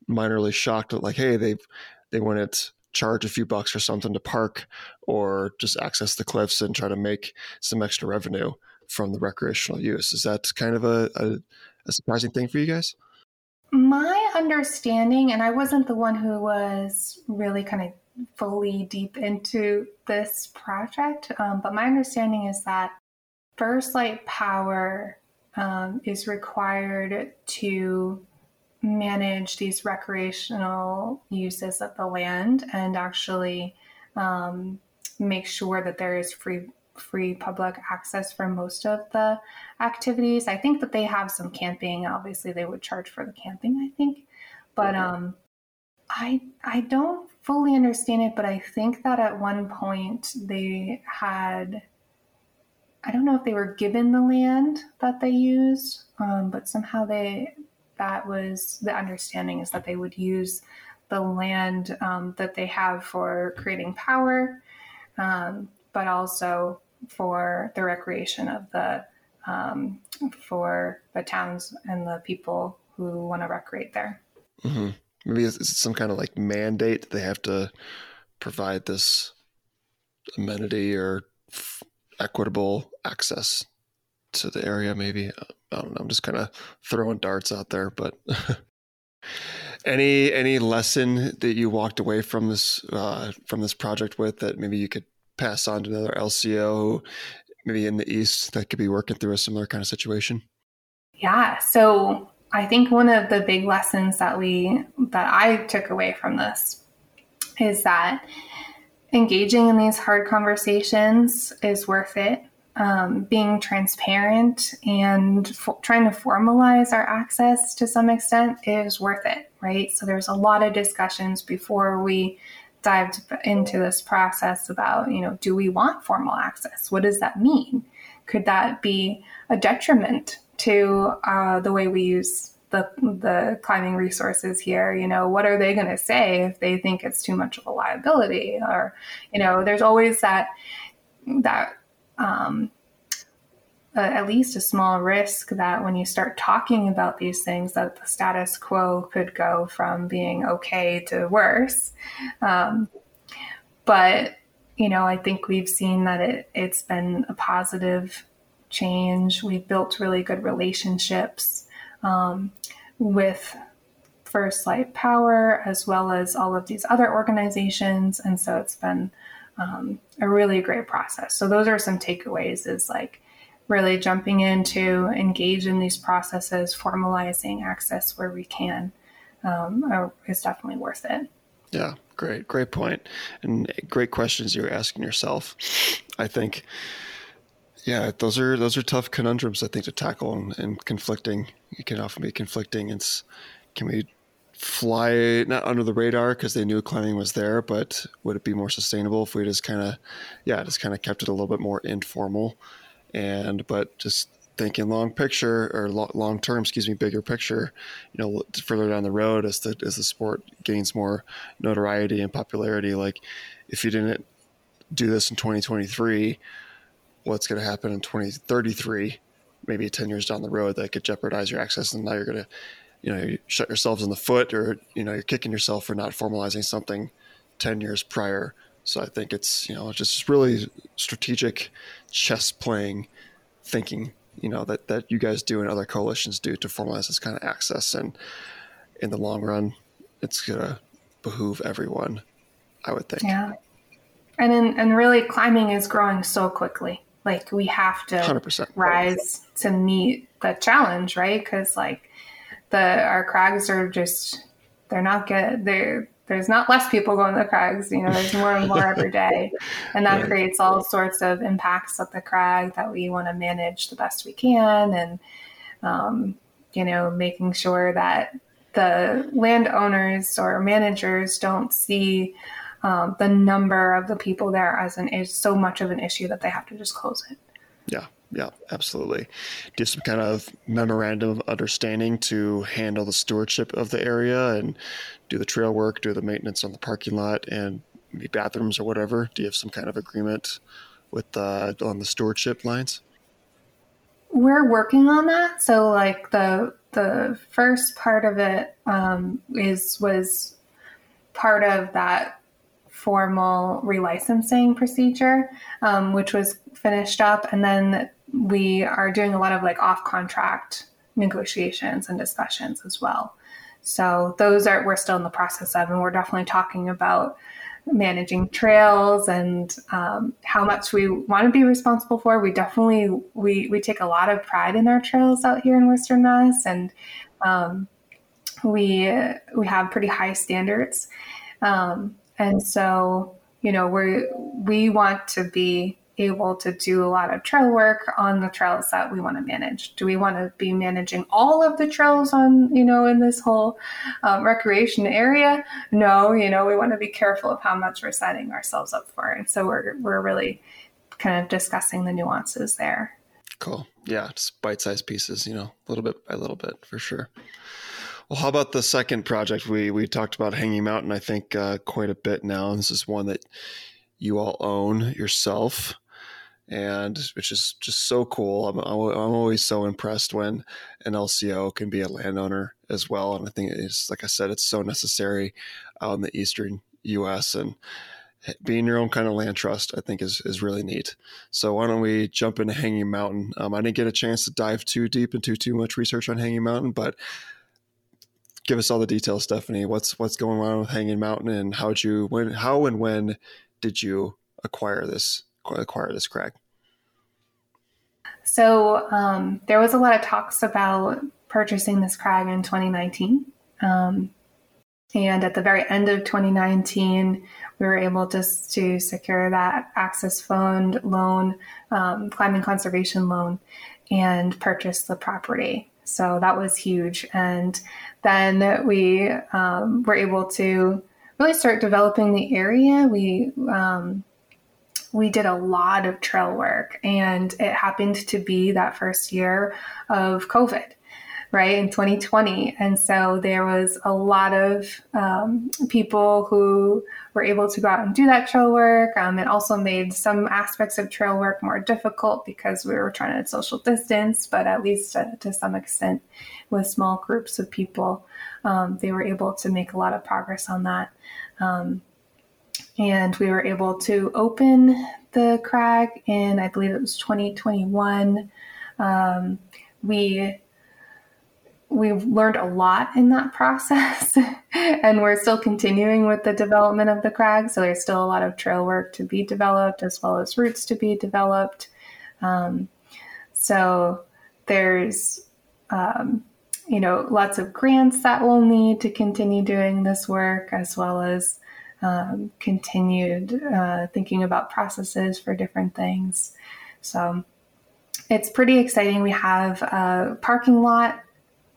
minorly shocked at like, hey, they've they wouldn't charge a few bucks for something to park or just access the cliffs and try to make some extra revenue from the recreational use. Is that kind of a, a, a surprising thing for you guys? My understanding, and I wasn't the one who was really kind of fully deep into this project, um, but my understanding is that First Light Power um, is required to manage these recreational uses of the land and actually um, make sure that there is free free public access for most of the activities. I think that they have some camping. Obviously, they would charge for the camping. I think, but um, I I don't fully understand it. But I think that at one point they had. I don't know if they were given the land that they used, um, but somehow they that was the understanding is that they would use the land um, that they have for creating power, um, but also for the recreation of the um, for the towns and the people who want to recreate there. Mm-hmm. Maybe it's some kind of like mandate they have to provide this amenity or f- equitable access to the area. Maybe I don't know. I'm just kind of throwing darts out there, but any any lesson that you walked away from this uh, from this project with that maybe you could pass on to another LCO, maybe in the east that could be working through a similar kind of situation? Yeah. So I think one of the big lessons that we that I took away from this is that engaging in these hard conversations is worth it um, being transparent and f- trying to formalize our access to some extent is worth it, right? So there's a lot of discussions before we dived into this process about, you know, do we want formal access? What does that mean? Could that be a detriment to uh, the way we use the the climbing resources here you know what are they going to say if they think it's too much of a liability or you know there's always that that um, at least a small risk that when you start talking about these things that the status quo could go from being okay to worse. Um, but you know i think we've seen that it, it's been a positive change. We've built really good relationships um, with first light power as well as all of these other organizations. And so it's been um, a really great process. So those are some takeaways is like really jumping in to engage in these processes, formalizing access where we can um, is definitely worth it. Yeah, great, great point, and great questions you're asking yourself. I think, yeah, those are those are tough conundrums I think to tackle and, and conflicting. It can often be conflicting. It's can we fly not under the radar because they knew climbing was there, but would it be more sustainable if we just kind of, yeah, just kind of kept it a little bit more informal, and but just thinking long picture or long term, excuse me, bigger picture, you know, further down the road as the as the sport gains more notoriety and popularity, like if you didn't do this in 2023, what's going to happen in 2033? Maybe 10 years down the road that could jeopardize your access, and now you're going to you know you shut yourselves in the foot or you know you're kicking yourself for not formalizing something 10 years prior. So i think it's you know just really strategic chess playing thinking you know that that you guys do and other coalitions do to formalize this kind of access. And in the long run it's gonna behoove everyone i would think. Yeah. And in, and really climbing is growing so quickly. Like we have to 100%. rise to meet the challenge right? Because like the our crags are just they're not good. They're there's not less people going to the crags. You know, there's more and more every day, and that right. creates all sorts of impacts at the crag that we want to manage the best we can, and um, you know, making sure that the landowners or managers don't see um, the number of the people there as an is so much of an issue that they have to just close it. Yeah, yeah, absolutely. Do some kind of memorandum of understanding to handle the stewardship of the area and do the trail work, do the maintenance on the parking lot, and maybe bathrooms or whatever. Do you have some kind of agreement with uh, on the stewardship lines? We're working on that. So, like the the first part of it um, is was part of that formal relicensing procedure, um, which was finished up, and then we are doing a lot of like off contract negotiations and discussions as well. So those are we're still in the process of, and we're definitely talking about managing trails and um, how much we want to be responsible for. We definitely we we take a lot of pride in our trails out here in Western Mass, and um, we we have pretty high standards, um, and so you know we we want to be able to do a lot of trail work on the trails that we want to manage. Do we want to be managing all of the trails on, you know, in this whole um, recreation area? No, you know, we want to be careful of how much we're setting ourselves up for. And so we're, we're really kind of discussing the nuances there. Cool. Yeah, just bite-sized pieces, you know, a little bit by little bit for sure. Well, how about the second project? We we talked about Hanging Mountain, I think, uh, quite a bit now. This is one that you all own yourself and which is just so cool. I'm, I'm always so impressed when an LCO can be a landowner as well. And I think it's, like I said, it's so necessary out in the Eastern US. And being your own kind of land trust, I think is is really neat. So why don't we jump into Hanging Mountain? Um, I didn't get a chance to dive too deep into too much research on Hanging Mountain, but give us all the details, Stephanie. What's what's going on with Hanging Mountain, and how did you when how and when did you acquire this acquire this crag? So um, there was a lot of talks about purchasing this crag in 2019. Um, and at the very end of 2019, we were able to, to secure that Access Fund loan, um, climbing conservation loan, and purchase the property. So that was huge. And then we um, were able to really start developing the area. We um, we did a lot of trail work, and it happened to be that first year of COVID right, in 2020. And so there was a lot of um, people who were able to go out and do that trail work. Um, it also made some aspects of trail work more difficult because we were trying to social distance, but at least to, to some extent with small groups of people, um, they were able to make a lot of progress on that. Um, and we were able to open the crag in, I believe it was 2021. Um, we we've learned a lot in that process and we're still continuing with the development of the crag. So there's still a lot of trail work to be developed as well as routes to be developed. Um, so there's um, you know lots of grants that we'll need to continue doing this work as well as um, continued uh, thinking about processes for different things. So it's pretty exciting. We have a parking lot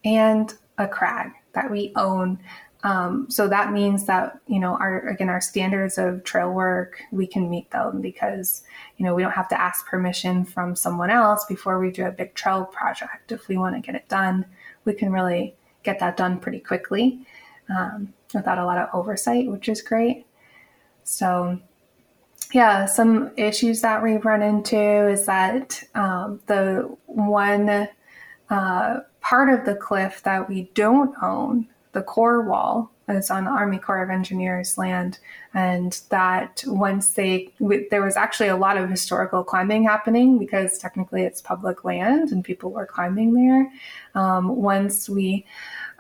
and a crag that we own. Um, so that means that you know our again our standards of trail work we can meet them because you know we don't have to ask permission from someone else before we do a big trail project. If we want to get it done, we can really get that done pretty quickly um, without a lot of oversight, which is great. So yeah, some issues that we've run into is that um, the one uh, part of the cliff that we don't own, the core wall, is on Army Corps of Engineers land, and that once they there was actually a lot of historical climbing happening because technically it's public land and people were climbing there. Um, once we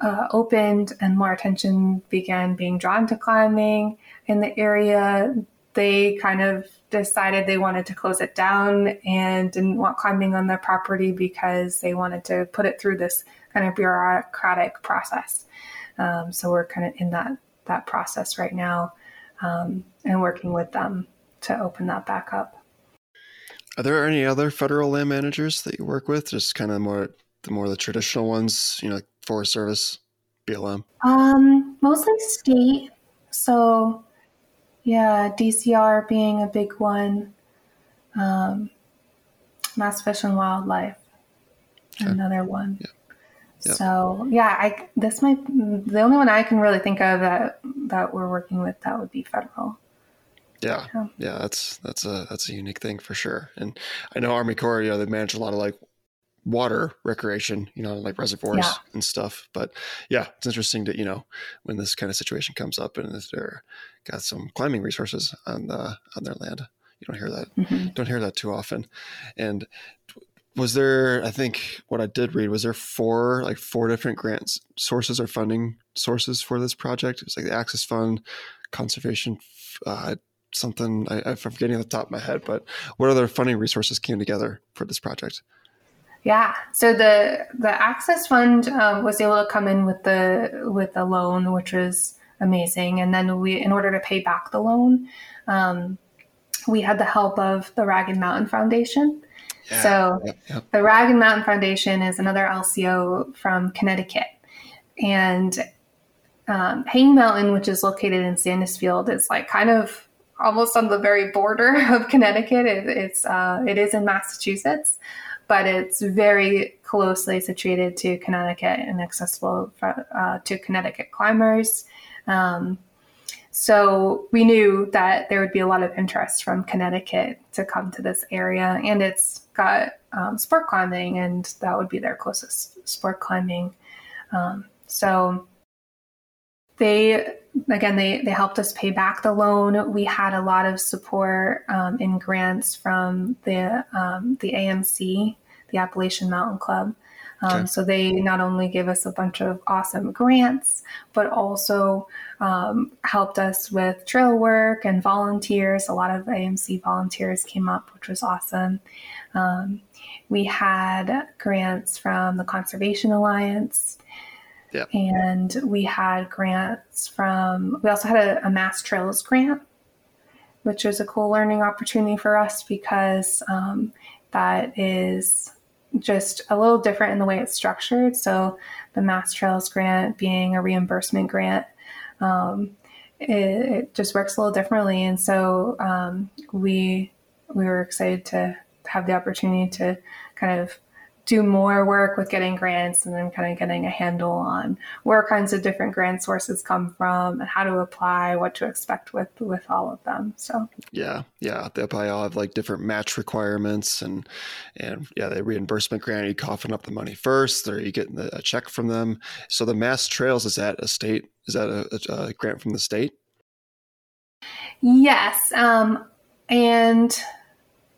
uh, opened and more attention began being drawn to climbing in the area, they kind of decided they wanted to close it down and didn't want climbing on their property because they wanted to put it through this kind of bureaucratic process. Um, so we're kind of in that that process right now um, and working with them to open that back up. Are there any other federal land managers that you work with? Just kind of more the more the traditional ones, you know, like Forest Service, BLM. Um, mostly state. So yeah, DCR being a big one. Um, Mass Fish and Wildlife, okay. another one. Yeah. So yeah, I this might the only one I can really think of that that we're working with that would be federal. Yeah, yeah, yeah that's that's a that's a unique thing for sure. And I know Army Corps, you know, they manage a lot of like water recreation, you know, like reservoirs yeah. and stuff. But yeah, it's interesting to, you know, when this kind of situation comes up and if they're got some climbing resources on the on their land. You don't hear that mm-hmm. don't hear that too often. And was there I think what I did read was there four like four different grants sources or funding sources for this project. It was like the Access Fund, Conservation uh, something I, I'm forgetting at the top of my head, but what other funding resources came together for this project? Yeah. So the the Access Fund um, was able to come in with the with a loan, which was amazing. And then we, in order to pay back the loan, um, we had the help of the Ragged Mountain Foundation. Yeah. So yep, yep. the Ragged Mountain Foundation is another LCO from Connecticut, and um, Hanging Mountain, which is located in Sandisfield, is like kind of almost on the very border of Connecticut. It, it's uh, it is in Massachusetts, but it's very closely situated to Connecticut and accessible for, uh, to Connecticut climbers. Um, so we knew that there would be a lot of interest from Connecticut to come to this area, and it's got um, sport climbing, and that would be their closest sport climbing. Um, so they again, they, they helped us pay back the loan. We had a lot of support um, in grants from the um, the AMC, the Appalachian Mountain Club. Um, okay. So they not only gave us a bunch of awesome grants, but also um, helped us with trail work and volunteers. A lot of AMC volunteers came up, which was awesome. Um, we had grants from the Conservation Alliance. Yep. And we had grants from, we also had a, a Mass Trails grant, which was a cool learning opportunity for us because um, that is just a little different in the way it's structured. So, the Mass Trails grant being a reimbursement grant, um, it, it, just works a little differently. And so, um, we we were excited to have the opportunity to kind of do more work with getting grants and then kind of getting a handle on where kinds of different grant sources come from and how to apply, what to expect with with all of them. So yeah, yeah, they probably all have like different match requirements and and yeah, the reimbursement grant you coughing up the money first, or you getting a check from them. So the Mass Trails is that a state? Is that a, a grant from the state? Yes, um, and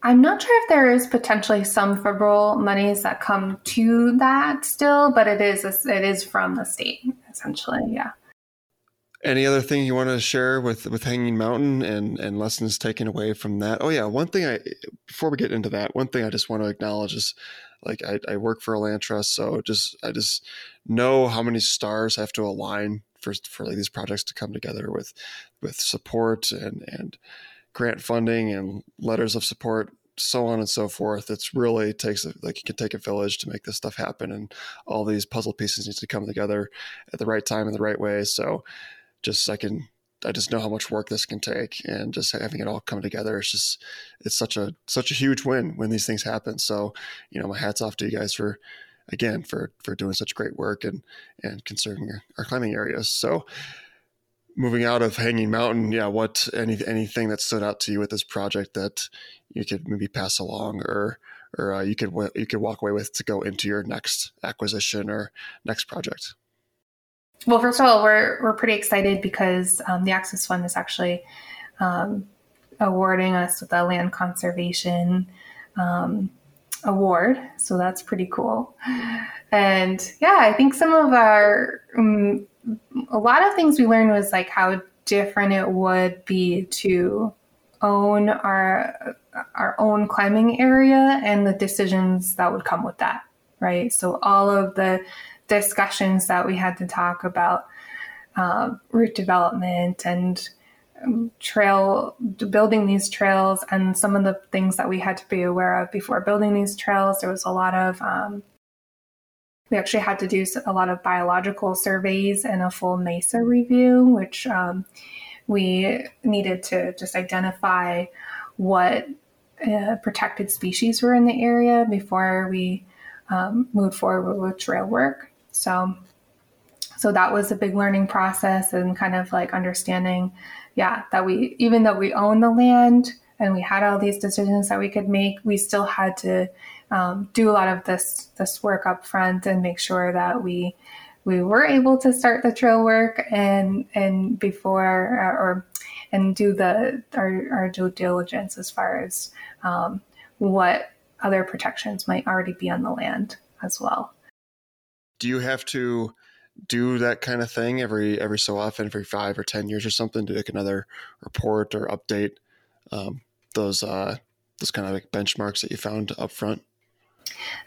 I'm not sure if there is potentially some federal monies that come to that still, but it is it is from the state essentially. Yeah. Any other thing you want to share with with Hanging Mountain and and lessons taken away from that? Oh yeah, one thing I before we get into that, one thing I just want to acknowledge is like I, I work for a land trust, so just I just know how many stars have to align for for like these projects to come together with with support and and grant funding and letters of support so on and so forth it's really takes like it can take a village to make this stuff happen and all these puzzle pieces need to come together at the right time in the right way. So just i can i just know how much work this can take and just having it all come together it's just it's such a such a huge win when these things happen. So you know my hats off to you guys for again for for doing such great work and and conserving our climbing areas. So moving out of Hanging Mountain, yeah, what any anything that stood out to you with this project that you could maybe pass along, or or uh, you could you could walk away with to go into your next acquisition or next project. Well, first of all, we're we're pretty excited because um, the Access Fund is actually um, awarding us with a land conservation um, award, so that's pretty cool. And yeah, I think some of our um, a lot of things we learned was like how different it would be to own our our own climbing area and the decisions that would come with that right? So all of the discussions that we had to talk about uh, route development and um, trail building these trails and some of the things that we had to be aware of before building these trails. There was a lot of um, we actually had to do a lot of biological surveys and a full MESA review, which um, we needed to just identify what uh, protected species were in the area before we um, moved forward with trail work. So, so that was a big learning process and kind of like understanding, yeah, that we even though we own the land and we had all these decisions that we could make, we still had to um, do a lot of this this work up front and make sure that we we were able to start the trail work and and before uh, or and do the our, our due diligence as far as um, what other protections might already be on the land as well. Do you have to do that kind of thing every every so often, every five or ten years or something, to make another report or update um, those uh, those kind of like benchmarks that you found up front?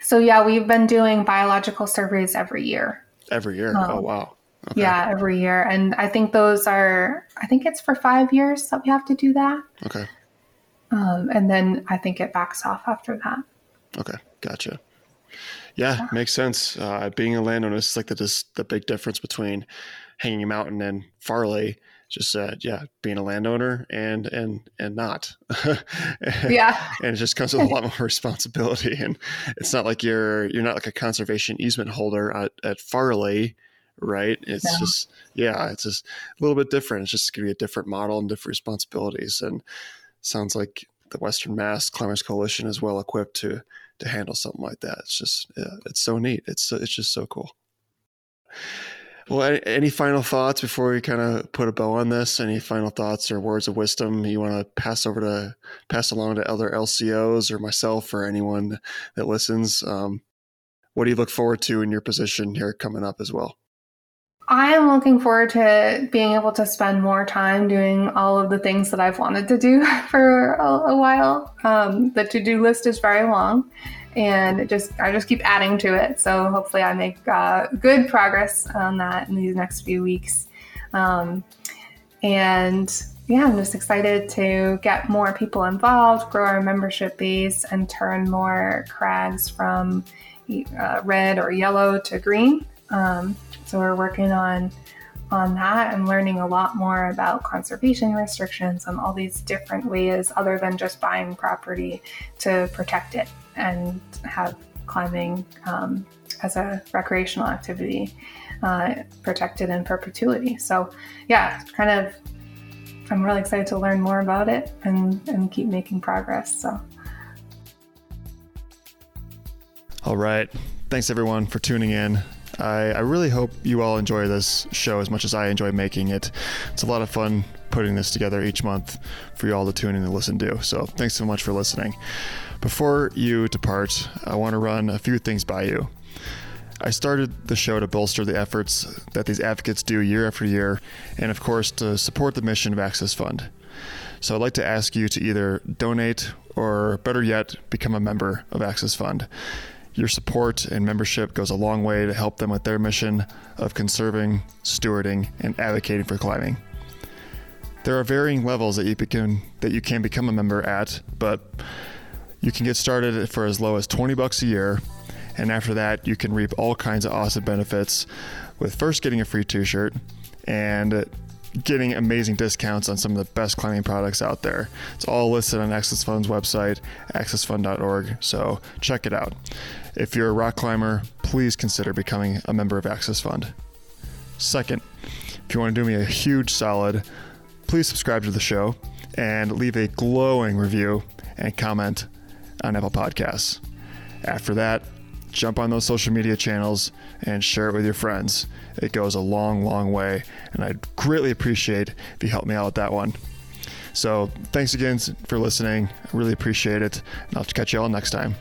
So yeah, we've been doing biological surveys every year. Every year. Um, oh wow. Okay. Yeah, every year. And I think those are I think it's for five years that we have to do that. Okay. Um, and then I think it backs off after that. Okay, gotcha. Yeah, yeah. makes sense. Uh, being a landowner is like the just the big difference between Hanging a Mountain and Farley just said, yeah, being a landowner and and and not. yeah. And it just comes with a lot more responsibility. And it's not like you're you're not like a conservation easement holder at, at Farley, right? It's yeah. just yeah, it's just a little bit different. It's just gonna be a different model and different responsibilities. And sounds like the Western Mass Climbers Coalition is well equipped to to handle something like that. It's just yeah, it's so neat. It's it's just so cool. Well, any final thoughts before we kind of put a bow on this? Any final thoughts or words of wisdom you want to pass over to pass along to other LCOs or myself or anyone that listens? Um, what do you look forward to in your position here coming up as well? I am looking forward to being able to spend more time doing all of the things that I've wanted to do for a, a while. Um, the to do list is very long, and just I just keep adding to it. So hopefully, I make uh, good progress on that in these next few weeks. Um, and yeah, I'm just excited to get more people involved, grow our membership base, and turn more crags from uh, red or yellow to green. Um, so we're working on on that and learning a lot more about conservation restrictions and all these different ways other than just buying property to protect it and have climbing um, as a recreational activity uh, protected in perpetuity. So yeah, kind of I'm really excited to learn more about it and, and keep making progress. So all right. Thanks everyone for tuning in. I, I really hope you all enjoy this show as much as I enjoy making it. It's a lot of fun putting this together each month for you all to tune in and listen to. So thanks so much for listening. Before you depart, I want to run a few things by you. I started the show to bolster the efforts that these advocates do year after year, and of course, to support the mission of Access Fund. So I'd like to ask you to either donate or, better yet, become a member of Access Fund. Your support and membership goes a long way to help them with their mission of conserving, stewarding, and advocating for climbing. There are varying levels that you can that you can become a member at, but you can get started for as low as 20 bucks a year, and after that you can reap all kinds of awesome benefits with first getting a free t-shirt and getting amazing discounts on some of the best climbing products out there. It's all listed on Access Fund's website, accessfund.org, so check it out. If you're a rock climber, please consider becoming a member of Access Fund. Second, if you want to do me a huge solid, please subscribe to the show and leave a glowing review and comment on Apple Podcasts. After that, jump on those social media channels and share it with your friends. It goes a long, long way, and I'd greatly appreciate if you help me out with that one. So, thanks again for listening. I really appreciate it, and I'll catch you all next time.